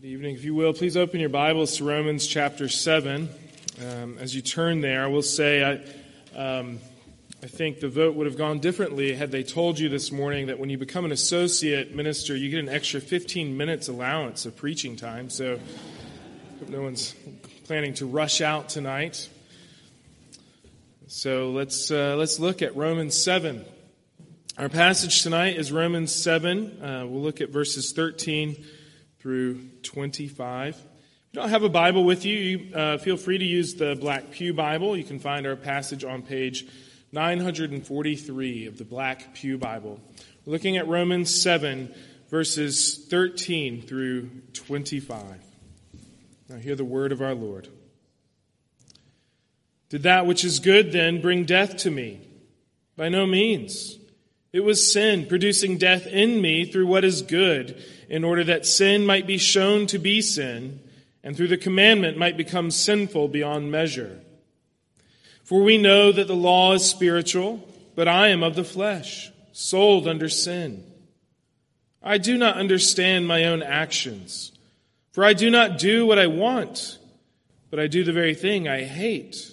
Good evening. If you will, please open your Bibles to Romans chapter 7. Um, as you turn there, I will say I, um, I think the vote would have gone differently had they told you this morning that when you become an associate minister, you get an extra 15 minutes allowance of preaching time. So no one's planning to rush out tonight. So let's, uh, let's look at Romans 7. Our passage tonight is Romans 7. Uh, we'll look at verses 13 through 25. If you don't have a Bible with you, you uh, feel free to use the Black Pew Bible. You can find our passage on page 943 of the Black Pew Bible. We're looking at Romans 7, verses 13 through 25. Now, hear the word of our Lord. Did that which is good then bring death to me? By no means. It was sin producing death in me through what is good in order that sin might be shown to be sin, and through the commandment might become sinful beyond measure. For we know that the law is spiritual, but I am of the flesh, sold under sin. I do not understand my own actions, for I do not do what I want, but I do the very thing I hate.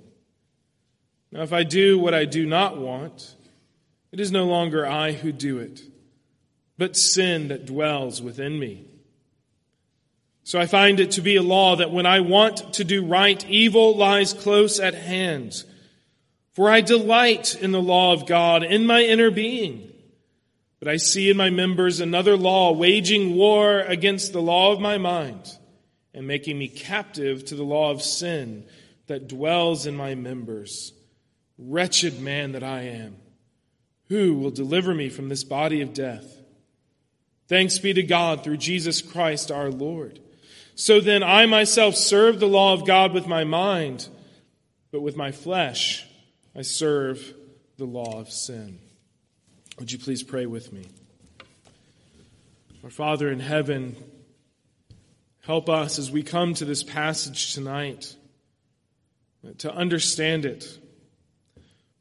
Now, if I do what I do not want, it is no longer I who do it, but sin that dwells within me. So I find it to be a law that when I want to do right, evil lies close at hand. For I delight in the law of God in my inner being. But I see in my members another law waging war against the law of my mind and making me captive to the law of sin that dwells in my members. Wretched man that I am, who will deliver me from this body of death? Thanks be to God through Jesus Christ our Lord. So then I myself serve the law of God with my mind, but with my flesh I serve the law of sin. Would you please pray with me? Our Father in heaven, help us as we come to this passage tonight to understand it.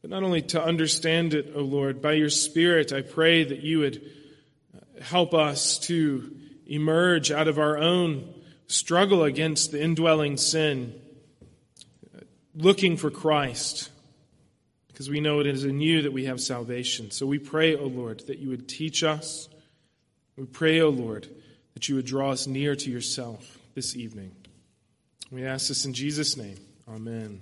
But not only to understand it, O Lord, by your Spirit, I pray that you would uh, help us to emerge out of our own struggle against the indwelling sin, uh, looking for Christ, because we know it is in you that we have salvation. So we pray, O Lord, that you would teach us. We pray, O Lord, that you would draw us near to yourself this evening. We ask this in Jesus' name. Amen.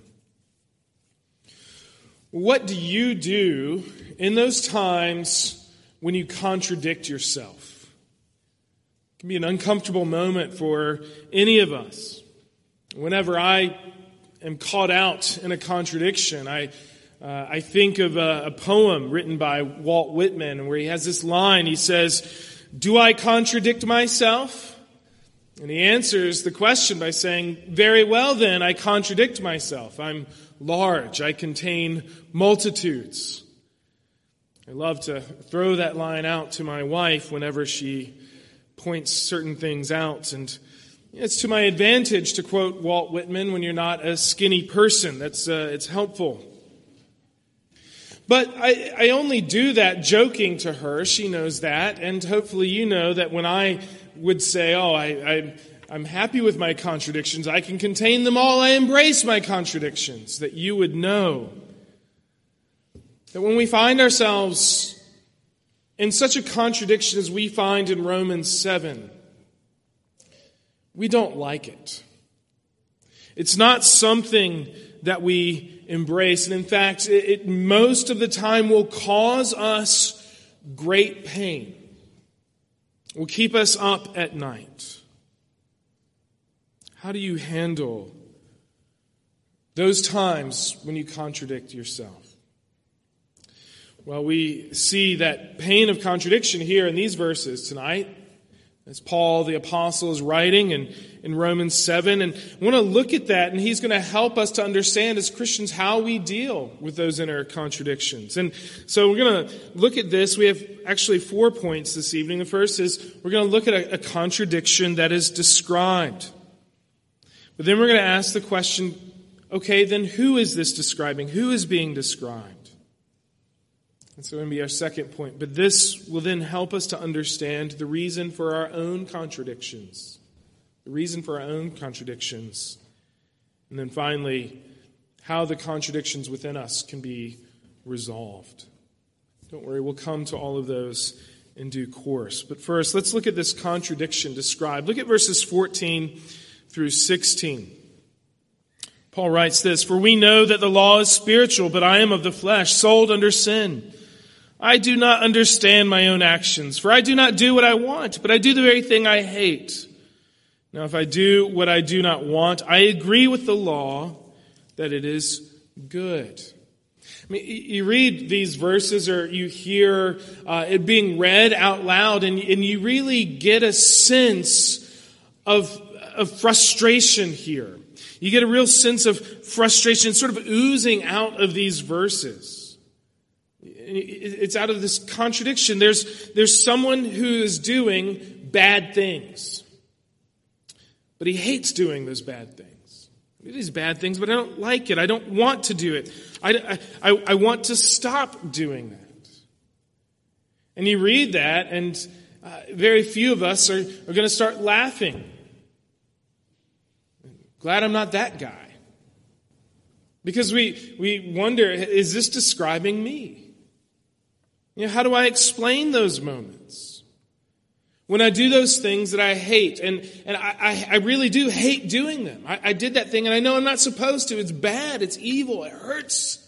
What do you do in those times when you contradict yourself? It can be an uncomfortable moment for any of us. Whenever I am caught out in a contradiction, I, uh, I think of a, a poem written by Walt Whitman where he has this line. He says, Do I contradict myself? And he answers the question by saying, Very well, then, I contradict myself. I'm large, I contain multitudes. I love to throw that line out to my wife whenever she points certain things out. And it's to my advantage to quote Walt Whitman when you're not a skinny person. That's, uh, it's helpful. But I, I only do that joking to her. She knows that. And hopefully you know that when I would say, oh, I, I, I'm happy with my contradictions, I can contain them all, I embrace my contradictions, that you would know that when we find ourselves in such a contradiction as we find in Romans 7, we don't like it. It's not something that we embrace. And in fact, it, it, most of the time will cause us great pain, will keep us up at night. How do you handle those times when you contradict yourself? Well, we see that pain of contradiction here in these verses tonight. as Paul the Apostle is writing in, in Romans 7. And I want to look at that, and he's going to help us to understand as Christians how we deal with those inner contradictions. And so we're going to look at this. We have actually four points this evening. The first is we're going to look at a, a contradiction that is described. But then we're going to ask the question okay, then who is this describing? Who is being described? And so, going to be our second point. But this will then help us to understand the reason for our own contradictions. The reason for our own contradictions. And then finally, how the contradictions within us can be resolved. Don't worry, we'll come to all of those in due course. But first, let's look at this contradiction described. Look at verses 14 through 16. Paul writes this For we know that the law is spiritual, but I am of the flesh, sold under sin. I do not understand my own actions, for I do not do what I want, but I do the very thing I hate. Now, if I do what I do not want, I agree with the law that it is good. I mean, you read these verses or you hear uh, it being read out loud, and, and you really get a sense of, of frustration here. You get a real sense of frustration sort of oozing out of these verses it's out of this contradiction. There's, there's someone who is doing bad things, but he hates doing those bad things. It is bad things, but I don't like it. I don't want to do it. I, I, I want to stop doing that. And you read that, and uh, very few of us are, are going to start laughing. Glad I'm not that guy. Because we, we wonder, is this describing me? You know, how do I explain those moments? When I do those things that I hate, and, and I, I, really do hate doing them. I, I did that thing and I know I'm not supposed to. It's bad, it's evil, it hurts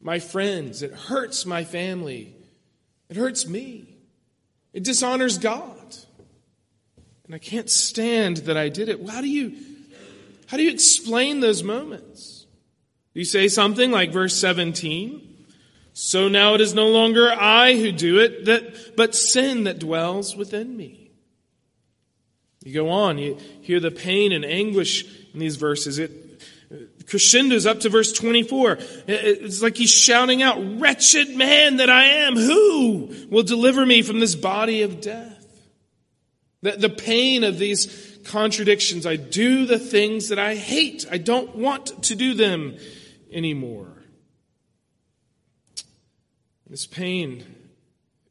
my friends, it hurts my family, it hurts me, it dishonors God. And I can't stand that I did it. How do you, how do you explain those moments? Do you say something like verse 17? So now it is no longer I who do it, that, but sin that dwells within me. You go on, you hear the pain and anguish in these verses. It crescendos up to verse 24. It's like he's shouting out, Wretched man that I am, who will deliver me from this body of death? The, the pain of these contradictions. I do the things that I hate. I don't want to do them anymore. This pain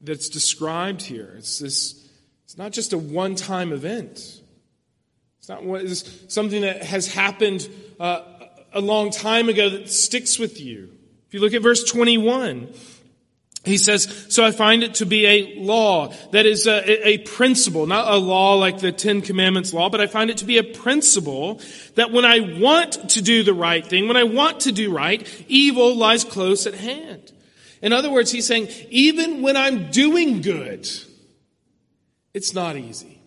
that's described here, it's, this, it's not just a one time event. It's not what is something that has happened uh, a long time ago that sticks with you. If you look at verse 21, he says, So I find it to be a law, that is a, a, principle, not a law like the Ten Commandments law, but I find it to be a principle that when I want to do the right thing, when I want to do right, evil lies close at hand. In other words, he's saying, even when I'm doing good, it's not easy.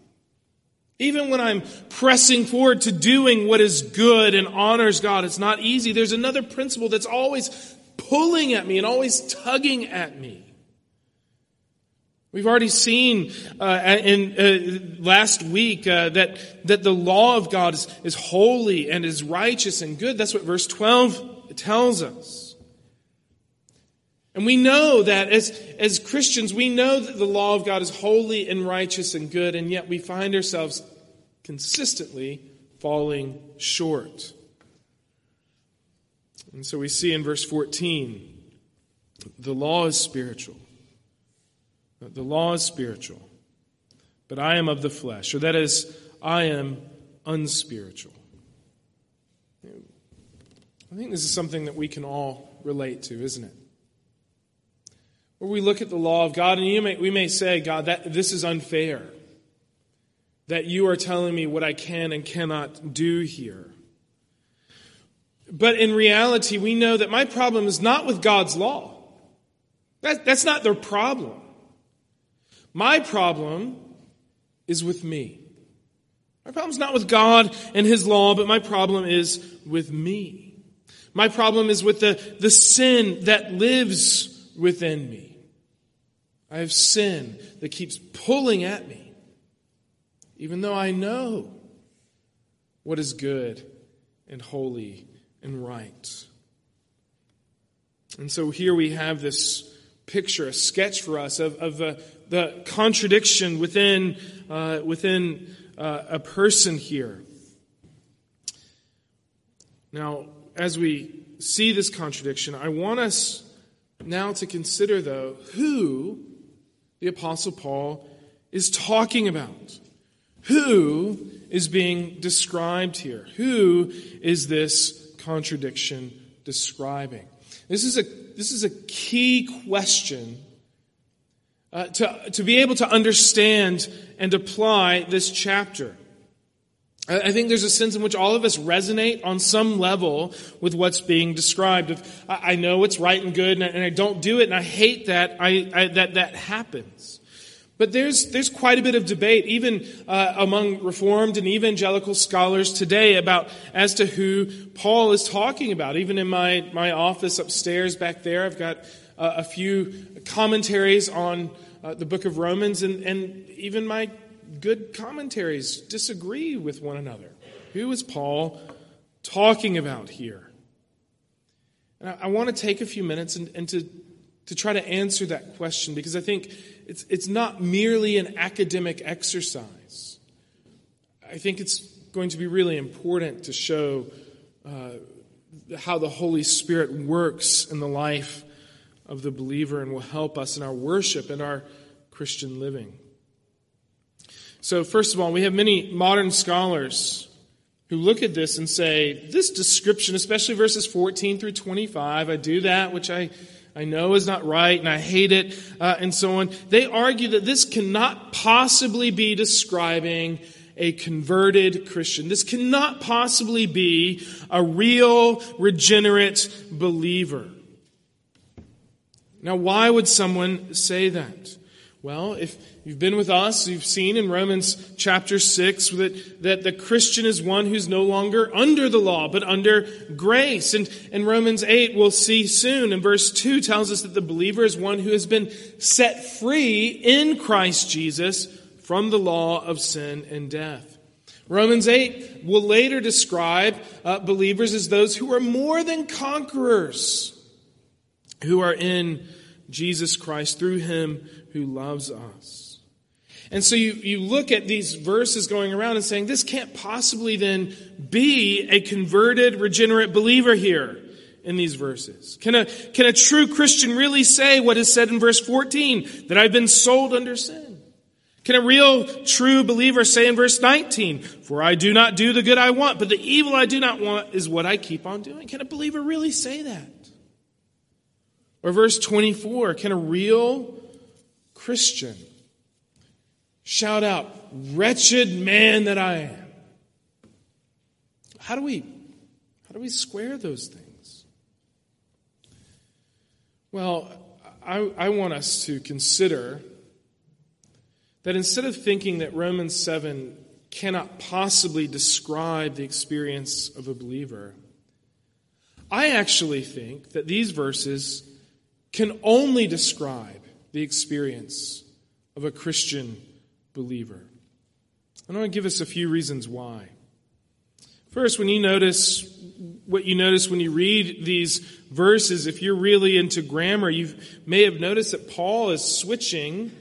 Even when I'm pressing forward to doing what is good and honors God, it's not easy. There's another principle that's always pulling at me and always tugging at me. We've already seen uh, in uh, last week uh, that that the law of God is, is holy and is righteous and good. That's what verse twelve tells us. And we know that as, as Christians, we know that the law of God is holy and righteous and good, and yet we find ourselves consistently falling short. And so we see in verse 14 the law is spiritual. The law is spiritual, but I am of the flesh, or that is, I am unspiritual. I think this is something that we can all relate to, isn't it? Or we look at the law of God and may, we may say, God, that, this is unfair. That you are telling me what I can and cannot do here. But in reality, we know that my problem is not with God's law. That, that's not their problem. My problem is with me. My problem is not with God and His law, but my problem is with me. My problem is with the, the sin that lives within me. I have sin that keeps pulling at me. even though I know what is good and holy and right. And so here we have this picture, a sketch for us of, of uh, the contradiction within, uh, within uh, a person here. Now, as we see this contradiction, I want us now to consider, though, who the Apostle Paul is talking about. Who is being described here? Who is this contradiction describing? This is a, this is a key question uh, to, to be able to understand and apply this chapter. I think there's a sense in which all of us resonate on some level with what's being described. If I know it's right and good, and I, don't do it, and I hate that I, I, that that happens. But there's there's quite a bit of debate, even uh, among Reformed and evangelical scholars today, about as to who Paul is talking about. Even in my my office upstairs back there, I've got uh, a few commentaries on uh, the book of Romans, and and even my good commentaries disagree with one another. Who is Paul talking about here? And I, I want to take a few minutes and, and to, to try to answer that question because I think it's, it's not merely an academic exercise. I think it's going to be really important to show uh, how the Holy Spirit works in the life of the believer and will help us in our worship and our Christian living. So, first of all, we have many modern scholars who look at this and say, this description, especially verses 14 through 25, I do that, which I, I know is not right, and I hate it, uh, and so on. They argue that this cannot possibly be describing a converted Christian. This cannot possibly be a real, regenerate believer. Now, why would someone say that? Well, if you've been with us, you've seen in Romans chapter 6 that, that the Christian is one who's no longer under the law, but under grace. And in Romans 8, we'll see soon, and verse 2 tells us that the believer is one who has been set free in Christ Jesus from the law of sin and death. Romans 8 will later describe uh, believers as those who are more than conquerors, who are in Jesus Christ through him who loves us. And so you, you look at these verses going around and saying, this can't possibly then be a converted, regenerate believer here in these verses. Can a, can a true Christian really say what is said in verse 14, that I've been sold under sin? Can a real true believer say in verse 19, for I do not do the good I want, but the evil I do not want is what I keep on doing? Can a believer really say that? Or verse 24, can a real Christian shout out, wretched man that I am? How do we, how do we square those things? Well, I, I want us to consider that instead of thinking that Romans 7 cannot possibly describe the experience of a believer, I actually think that these verses can only describe the experience of a Christian believer. I want to give us a few reasons why. First, when you notice what you notice when you read these verses, if you're really into grammar, you may have noticed that Paul is switching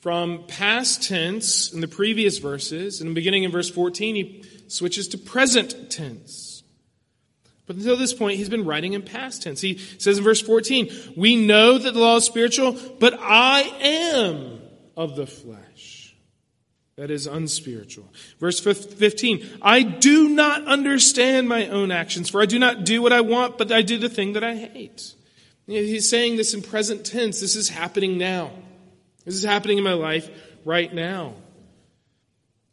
from past tense in the previous verses, and beginning in verse 14, he switches to present tense. But until this point, he's been writing in past tense. He says in verse 14, We know that the law is spiritual, but I am of the flesh. That is unspiritual. Verse 15, I do not understand my own actions, for I do not do what I want, but I do the thing that I hate. He's saying this in present tense. This is happening now. This is happening in my life right now.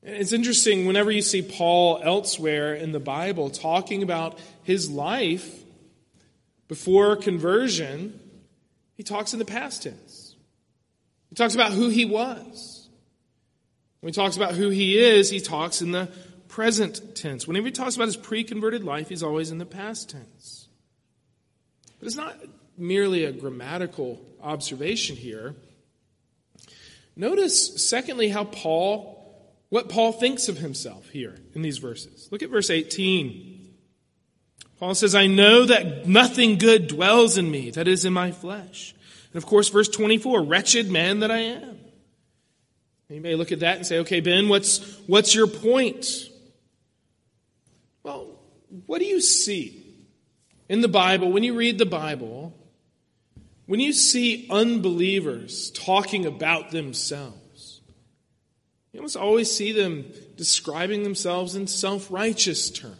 It's interesting whenever you see Paul elsewhere in the Bible talking about his life before conversion, he talks in the past tense. He talks about who he was. When he talks about who he is, he talks in the present tense. Whenever he talks about his pre converted life, he's always in the past tense. But it's not merely a grammatical observation here. Notice, secondly, how Paul what Paul thinks of himself here in these verses. Look at verse 18. Paul says, I know that nothing good dwells in me, that is in my flesh. And of course, verse 24, wretched man that I am. You may look at that and say, okay, Ben, what's, what's your point? Well, what do you see in the Bible, when you read the Bible, when you see unbelievers talking about themselves? You almost always see them describing themselves in self righteous terms.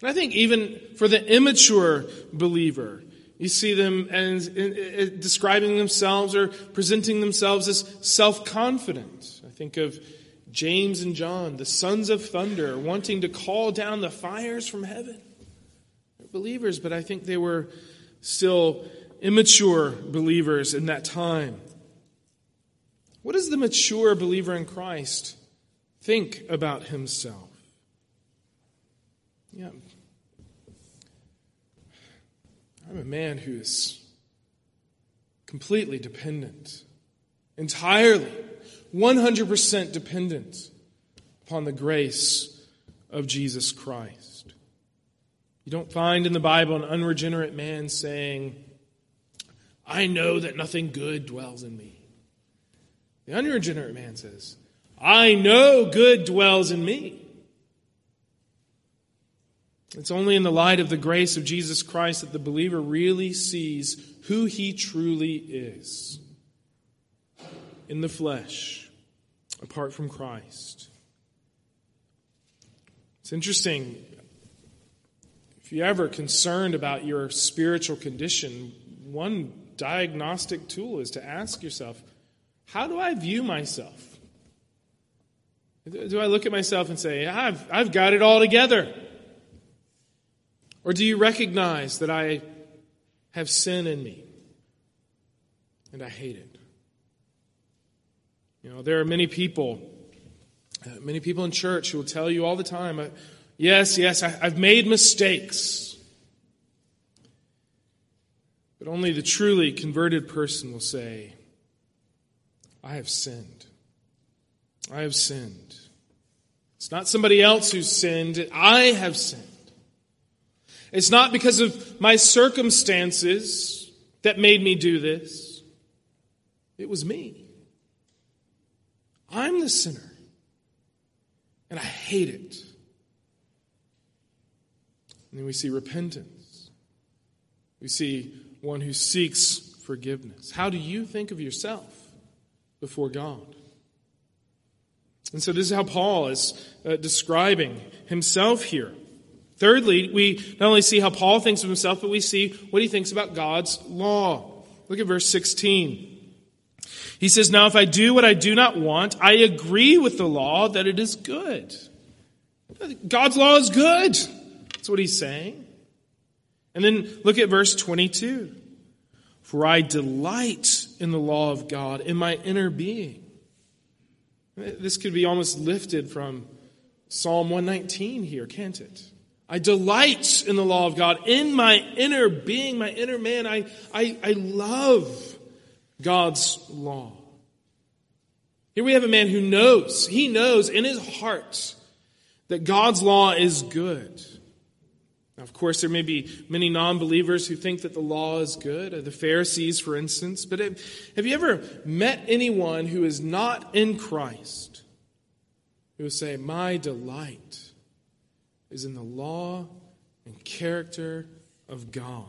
And I think even for the immature believer, you see them as uh, describing themselves or presenting themselves as self confident. I think of James and John, the sons of thunder, wanting to call down the fires from heaven. They're believers, but I think they were still immature believers in that time. What does the mature believer in Christ think about himself? Yeah, I'm a man who is completely dependent, entirely, 100% dependent upon the grace of Jesus Christ. You don't find in the Bible an unregenerate man saying, I know that nothing good dwells in me. The unregenerate man says, I know good dwells in me. It's only in the light of the grace of Jesus Christ that the believer really sees who he truly is in the flesh, apart from Christ. It's interesting. If you're ever concerned about your spiritual condition, one diagnostic tool is to ask yourself, how do I view myself? Do I look at myself and say, I've, I've got it all together? Or do you recognize that I have sin in me and I hate it? You know, there are many people, uh, many people in church who will tell you all the time, uh, yes, yes, I've made mistakes. But only the truly converted person will say, I have sinned. I have sinned. It's not somebody else who's sinned. I have sinned. It's not because of my circumstances that made me do this. It was me. I'm the sinner. And I hate it. And then we see repentance. We see one who seeks forgiveness. How do you think of yourself before God? And so, this is how Paul is uh, describing himself here. Thirdly, we not only see how Paul thinks of himself, but we see what he thinks about God's law. Look at verse 16. He says, Now if I do what I do not want, I agree with the law that it is good. God's law is good. That's what he's saying. And then look at verse 22. For I delight in the law of God in my inner being. This could be almost lifted from Psalm 119 here, can't it? I delight in the law of God. In my inner being, my inner man, I, I, I love God's law. Here we have a man who knows, he knows in his heart that God's law is good. Now, of course, there may be many non believers who think that the law is good, the Pharisees, for instance. But have you ever met anyone who is not in Christ who will say, My delight is in the law and character of God.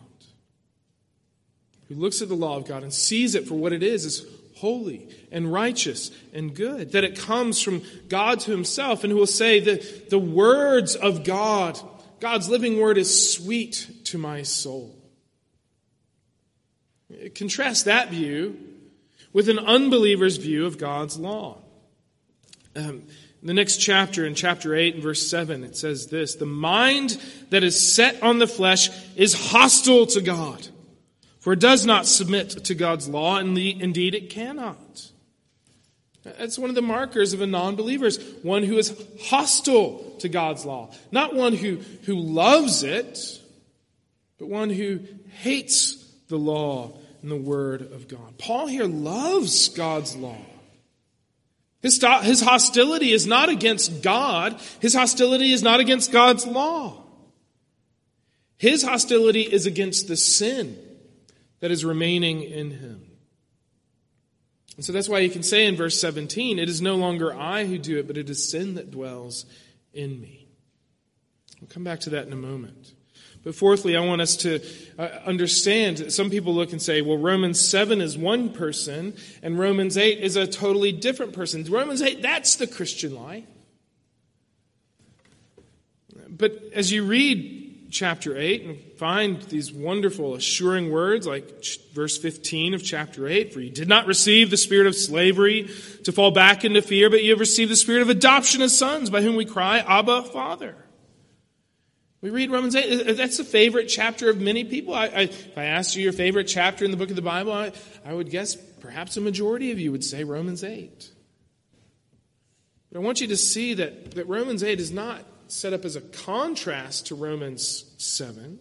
Who looks at the law of God and sees it for what it is, is holy and righteous and good, that it comes from God to himself, and who will say that the words of God, God's living word, is sweet to my soul. Contrast that view with an unbeliever's view of God's law. Um, the next chapter, in chapter 8 and verse 7, it says this The mind that is set on the flesh is hostile to God, for it does not submit to God's law, and indeed it cannot. That's one of the markers of a non believer, one who is hostile to God's law. Not one who, who loves it, but one who hates the law and the word of God. Paul here loves God's law. His, his hostility is not against God. His hostility is not against God's law. His hostility is against the sin that is remaining in him. And so that's why you can say in verse 17, it is no longer I who do it, but it is sin that dwells in me. We'll come back to that in a moment. But fourthly, I want us to uh, understand that some people look and say, well, Romans 7 is one person and Romans 8 is a totally different person. Romans 8, that's the Christian life. But as you read chapter 8 and find these wonderful, assuring words like verse 15 of chapter 8 For you did not receive the spirit of slavery to fall back into fear, but you have received the spirit of adoption as sons, by whom we cry, Abba, Father. We read Romans 8. That's the favorite chapter of many people. I, I, if I asked you your favorite chapter in the book of the Bible, I, I would guess perhaps a majority of you would say Romans 8. But I want you to see that, that Romans 8 is not set up as a contrast to Romans 7.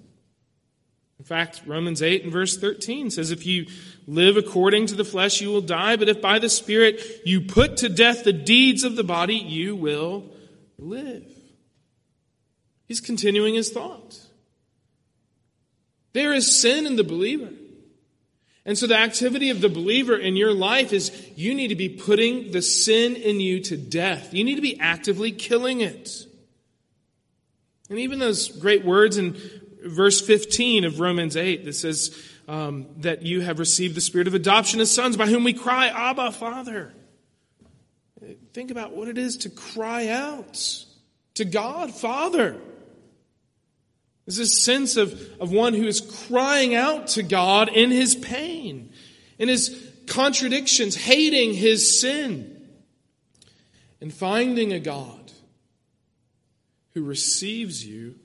In fact, Romans 8 and verse 13 says, If you live according to the flesh, you will die, but if by the Spirit you put to death the deeds of the body, you will live. He's continuing his thought. There is sin in the believer. And so the activity of the believer in your life is you need to be putting the sin in you to death. You need to be actively killing it. And even those great words in verse 15 of Romans 8 that says um, that you have received the spirit of adoption as sons by whom we cry, Abba, Father. Think about what it is to cry out to God, Father. There's this sense of, of one who is crying out to God in his pain, in his contradictions, hating his sin, and finding a God who receives you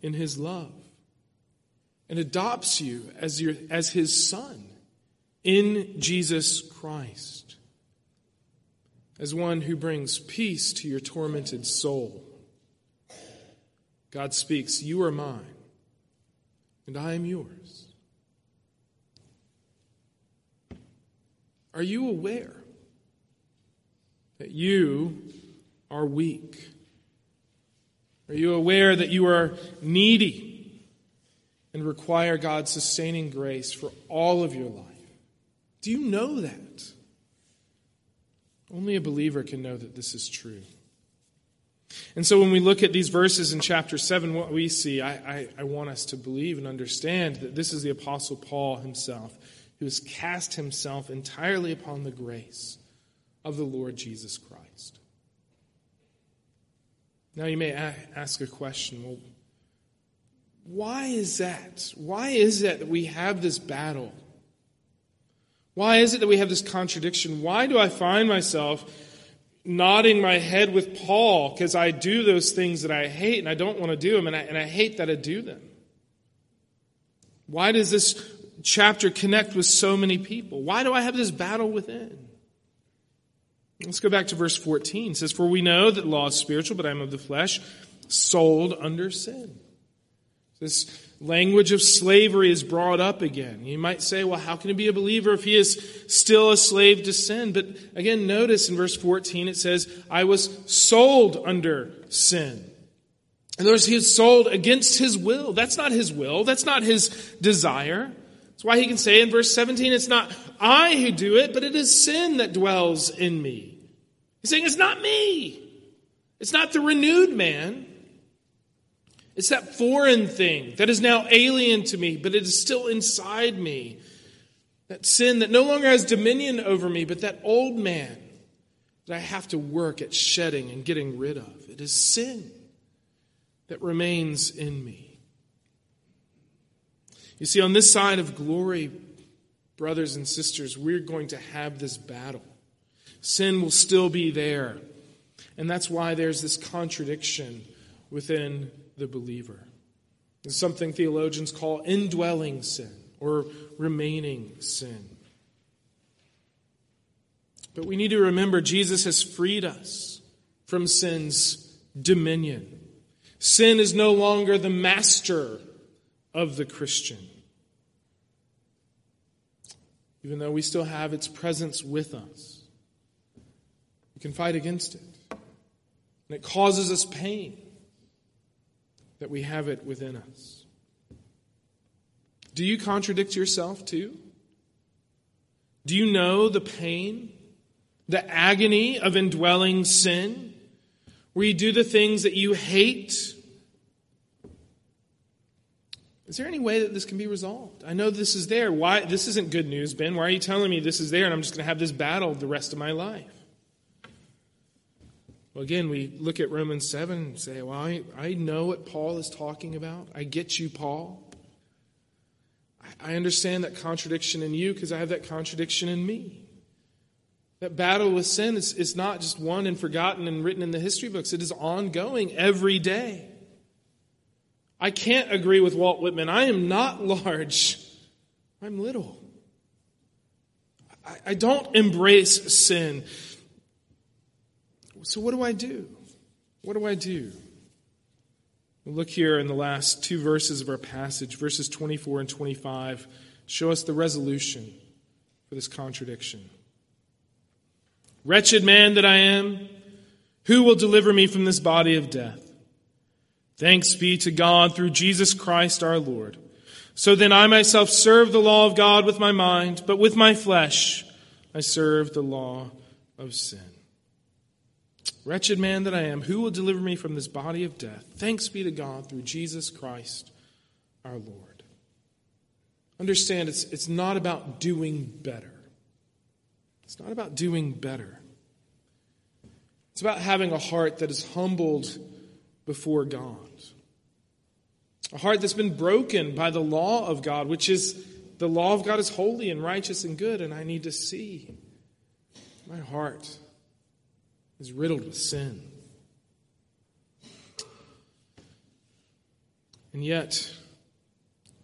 in his love and adopts you as, your, as his son in Jesus Christ, as one who brings peace to your tormented soul God speaks, You are mine, and I am yours. Are you aware that you are weak? Are you aware that you are needy and require God's sustaining grace for all of your life? Do you know that? Only a believer can know that this is true. And so when we look at these verses in chapter 7, what we see, I, I, I, want us to believe and understand that this is the Apostle Paul himself who has cast himself entirely upon the grace of the Lord Jesus Christ. Now you may ask a question well, why is that? Why is it that we have this battle? Why is it that we have this contradiction? Why do I find myself nodding my head with Paul because I do those things that I hate and I don't want to do them and I, and I hate that I do them. Why does this chapter connect with so many people? Why do I have this battle within? Let's go back to verse 14. It says, For we know that law is spiritual, but I am of the flesh, sold under sin. This language of slavery is brought up again. You might say, well, how can he be a believer if he is still a slave to sin? But again, notice in verse 14 it says, I was sold under sin. In other words, he is sold against his will. That's not his will. That's not his desire. That's why he can say in verse 17, it's not I who do it, but it is sin that dwells in me. He's saying, it's not me. It's not the renewed man. It's that foreign thing that is now alien to me, but it is still inside me. That sin that no longer has dominion over me, but that old man that I have to work at shedding and getting rid of. It is sin that remains in me. You see, on this side of glory, brothers and sisters, we're going to have this battle. Sin will still be there. And that's why there's this contradiction within the believer. It's something theologians call indwelling sin or remaining sin. But we need to remember Jesus has freed us from sin's dominion. Sin is no longer the master of the Christian. Even though we still have its presence with us, We can fight against it. And it causes us pain that we have it within us. Do you contradict yourself too? Do you know the pain, the agony of indwelling sin, where you do the things that you hate? Is there any way that this can be resolved? I know this is there. Why this isn't good news, Ben? Why are you telling me this is there and I'm just going to have this battle the rest of my life? Well, again, we look at Romans 7 and say, Well, I, I know what Paul is talking about. I get you, Paul. I, I understand that contradiction in you because I have that contradiction in me. That battle with sin is, is not just won and forgotten and written in the history books, it is ongoing every day. I can't agree with Walt Whitman. I am not large, I'm little. I, I don't embrace sin. So, what do I do? What do I do? Look here in the last two verses of our passage, verses 24 and 25, show us the resolution for this contradiction. Wretched man that I am, who will deliver me from this body of death? Thanks be to God through Jesus Christ our Lord. So then I myself serve the law of God with my mind, but with my flesh I serve the law of sin. Wretched man that I am, who will deliver me from this body of death? Thanks be to God through Jesus Christ our Lord. Understand, it's, it's not about doing better. It's not about doing better. It's about having a heart that is humbled before God. A heart that's been broken by the law of God, which is the law of God is holy and righteous and good, and I need to see my heart is riddled with sin. And yet,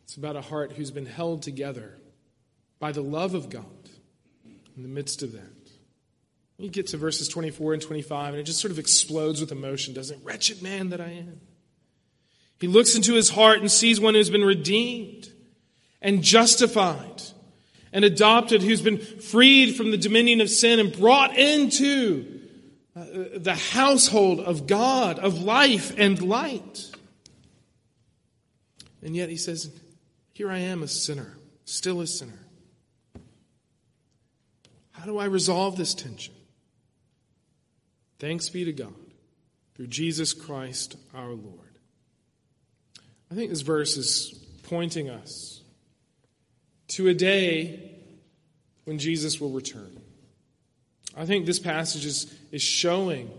it's about a heart who's been held together by the love of God in the midst of that. You get to verses 24 and 25, and it just sort of explodes with emotion, doesn't it? Wretched man that I am. He looks into his heart and sees one who's been redeemed and justified and adopted, who's been freed from the dominion of sin and brought into Uh, the household of God, of life and light. And yet he says, Here I am, a sinner, still a sinner. How do I resolve this tension? Thanks be to God through Jesus Christ our Lord. I think this verse is pointing us to a day when Jesus will return. I think this passage is, is showing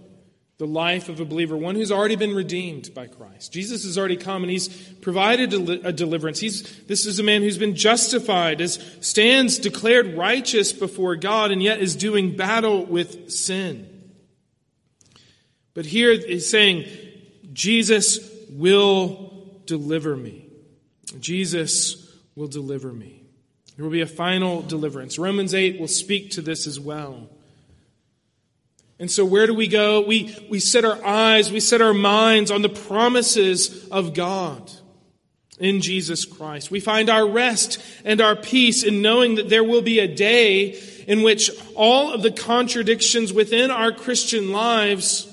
the life of a believer, one who's already been redeemed by Christ. Jesus has already come and he's provided a, deliverance. He's, this is a man who's been justified, as stands declared righteous before God, and yet is doing battle with sin. But here he's saying, Jesus will deliver me. Jesus will deliver me. There will be a final deliverance. Romans 8 will speak to this as well. And so, where do we go? We, we set our eyes, we set our minds on the promises of God in Jesus Christ. We find our rest and our peace in knowing that there will be a day in which all of the contradictions within our Christian lives,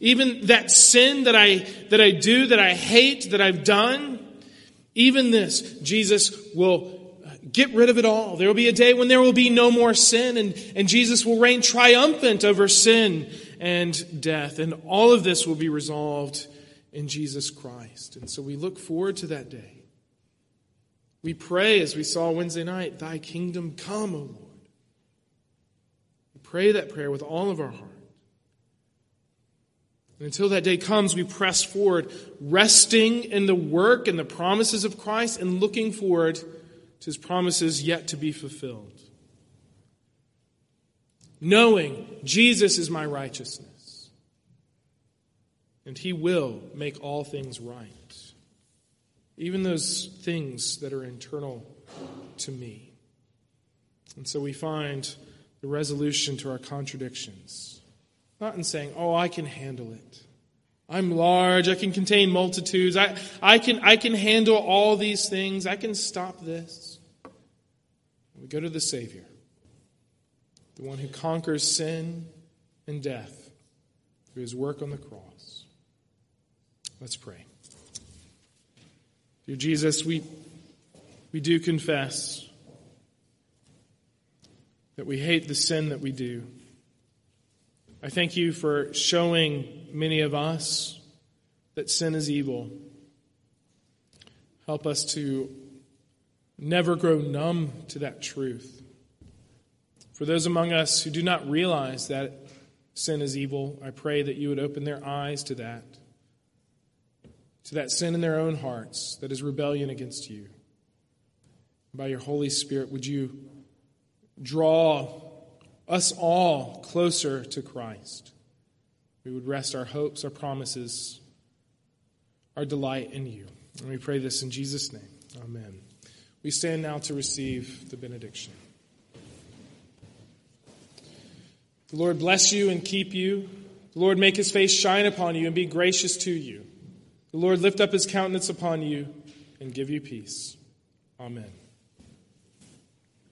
even that sin that I, that I do, that I hate, that I've done, even this, Jesus will get rid of it all. There will be a day when there will be no more sin, and, and Jesus will reign triumphant over sin and death. And all of this will be resolved in Jesus Christ. And so we look forward to that day. We pray, as we saw Wednesday night, Thy kingdom come, O Lord. We pray that prayer with all of our heart. And until that day comes, we press forward, resting in the work and the promises of Christ and looking forward to his promises yet to be fulfilled. Knowing Jesus is my righteousness, and he will make all things right, even those things that are internal to me. And so we find the resolution to our contradictions. Not in saying, oh, I can handle it. I'm large. I can contain multitudes. I, I, can, I can handle all these things. I can stop this. Go to the Savior, the one who conquers sin and death through his work on the cross. Let's pray. Dear Jesus, we, we do confess that we hate the sin that we do. I thank you for showing many of us that sin is evil. Help us to never grow numb to that truth. For those among us who do not realize that sin is evil, I pray that you would open their eyes to that, to that sin in their own hearts that is rebellion against you. By your Holy Spirit, would you draw us all closer to Christ? We would rest our hopes, our promises, our delight in you. And we pray this in Jesus' name. Amen. We stand now to receive the benediction. The Lord bless you and keep you. The Lord make his face shine upon you and be gracious to you. The Lord lift up his countenance upon you and give you peace. Amen.